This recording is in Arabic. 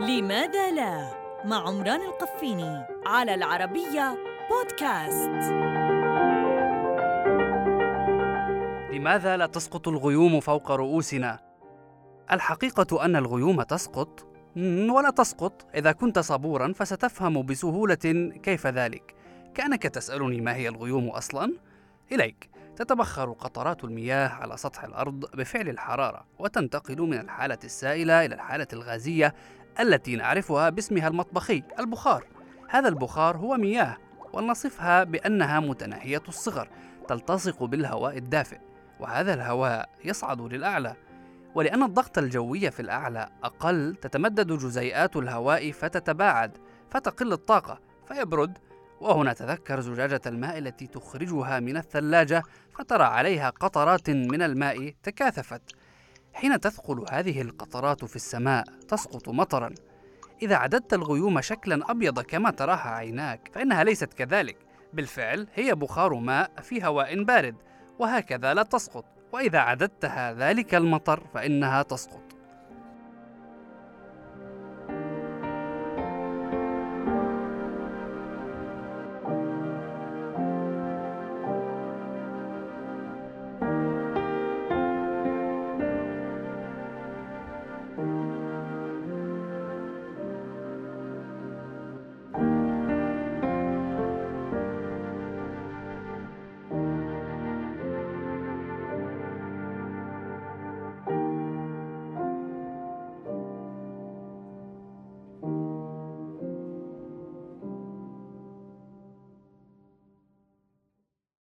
لماذا لا؟ مع عمران القفيني على العربية بودكاست. لماذا لا تسقط الغيوم فوق رؤوسنا؟ الحقيقة أن الغيوم تسقط ولا تسقط. إذا كنت صبورا فستفهم بسهولة كيف ذلك. كأنك تسألني ما هي الغيوم أصلا؟ إليك. تتبخر قطرات المياه على سطح الأرض بفعل الحرارة وتنتقل من الحالة السائلة إلى الحالة الغازية التي نعرفها باسمها المطبخي البخار. هذا البخار هو مياه ولنصفها بأنها متناهية الصغر تلتصق بالهواء الدافئ وهذا الهواء يصعد للأعلى. ولأن الضغط الجوي في الأعلى أقل تتمدد جزيئات الهواء فتتباعد فتقل الطاقة فيبرد. وهنا تذكر زجاجة الماء التي تخرجها من الثلاجة فترى عليها قطرات من الماء تكاثفت. حين تثقل هذه القطرات في السماء تسقط مطرا. إذا عددت الغيوم شكلا أبيض كما تراها عيناك فإنها ليست كذلك. بالفعل هي بخار ماء في هواء بارد وهكذا لا تسقط. وإذا عددتها ذلك المطر فإنها تسقط.